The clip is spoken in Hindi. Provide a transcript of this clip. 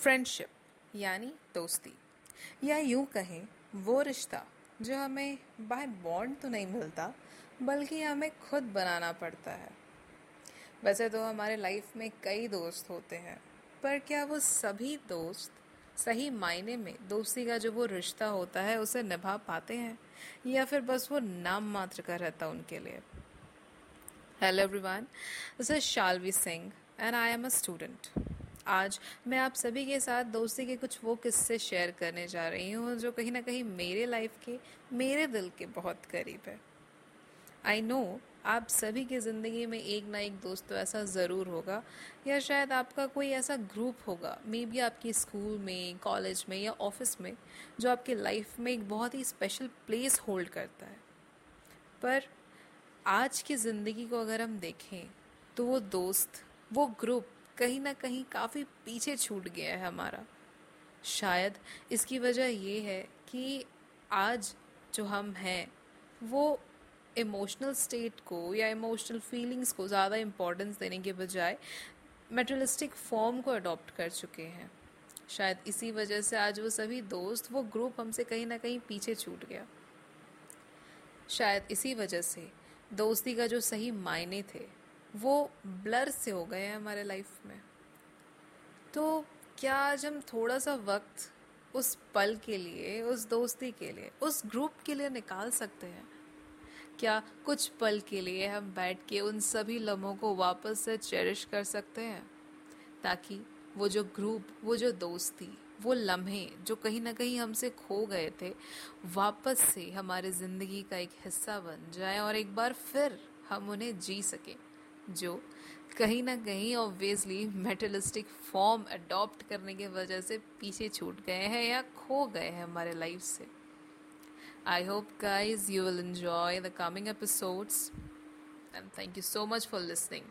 फ्रेंडशिप यानी दोस्ती। या यूँ कहें, वो रिश्ता, जो हमें बाय बॉन्ड तो नहीं मिलता, बल्कि हमें खुद बनाना पड़ता है। वैसे तो हमारे लाइफ में कई दोस्त होते हैं, पर क्या वो सभी दोस्त सही मायने में दोस्ती का जो वो रिश्ता होता है, उसे निभा पाते हैं? या फिर बस वो नाम मात्र का रहता उनके लिए? Hello everyone this is Shalvi Singh and I am a student आज मैं आप सभी के साथ, दोस्ती के कुछ वो किस्से शेयर करने जा रही हूँ, जो कहीं ना कहीं मेरे लाइफ के, मेरे दिल के बहुत करीब है। आई नो आप सभी की ज़िंदगी में एक ना एक दोस्त तो ऐसा ज़रूर होगा, या शायद आपका कोई ऐसा ग्रुप होगा मे बी आपकी स्कूल में कॉलेज में, या ऑफ़िस में, जो आपकी लाइफ में एक बहुत ही स्पेशल प्लेस होल्ड करता है। पर आज की ज़िंदगी को अगर हम देखें तो वो दोस्त, वो ग्रुप कहीं ना कहीं काफ़ी पीछे छूट गया है हमारा। शायद इसकी वजह ये है कि आज जो हम हैं, वो इमोशनल स्टेट को या इमोशनल फीलिंग्स को ज़्यादा इम्पोर्टेंस देने के बजाय मेटरलिस्टिक फॉर्म को अडॉप्ट कर चुके हैं। शायद इसी वजह से आज वो सभी दोस्त, वो ग्रुप हमसे कहीं ना कहीं पीछे छूट गया। शायद इसी वजह से दोस्ती का जो सही मायने थे वो ब्लर से हो गए हैं हमारे लाइफ में। तो क्या आज हम थोड़ा सा वक्त उस पल के लिए, उस दोस्ती के लिए, उस ग्रुप के लिए निकाल सकते हैं? क्या कुछ पल के लिए हम बैठ के उन सभी लम्हों को वापस से चेरिश कर सकते हैं? ताकि वो जो ग्रुप वो जो दोस्ती, वो लम्हे जो कहीं ना कहीं हमसे खो गए थे, वापस से हमारे ज़िंदगी का एक हिस्सा बन जाए और एक बार फिर हम उन्हें जी सकें। जो कहीं ना कहीं ऑब्वियसली मेटलिस्टिक फॉर्म अडॉप्ट करने की वजह से पीछे छूट गए हैं या खो गए हैं हमारे लाइफ से। I hope guys you will enjoy the coming episodes and thank you so much for listening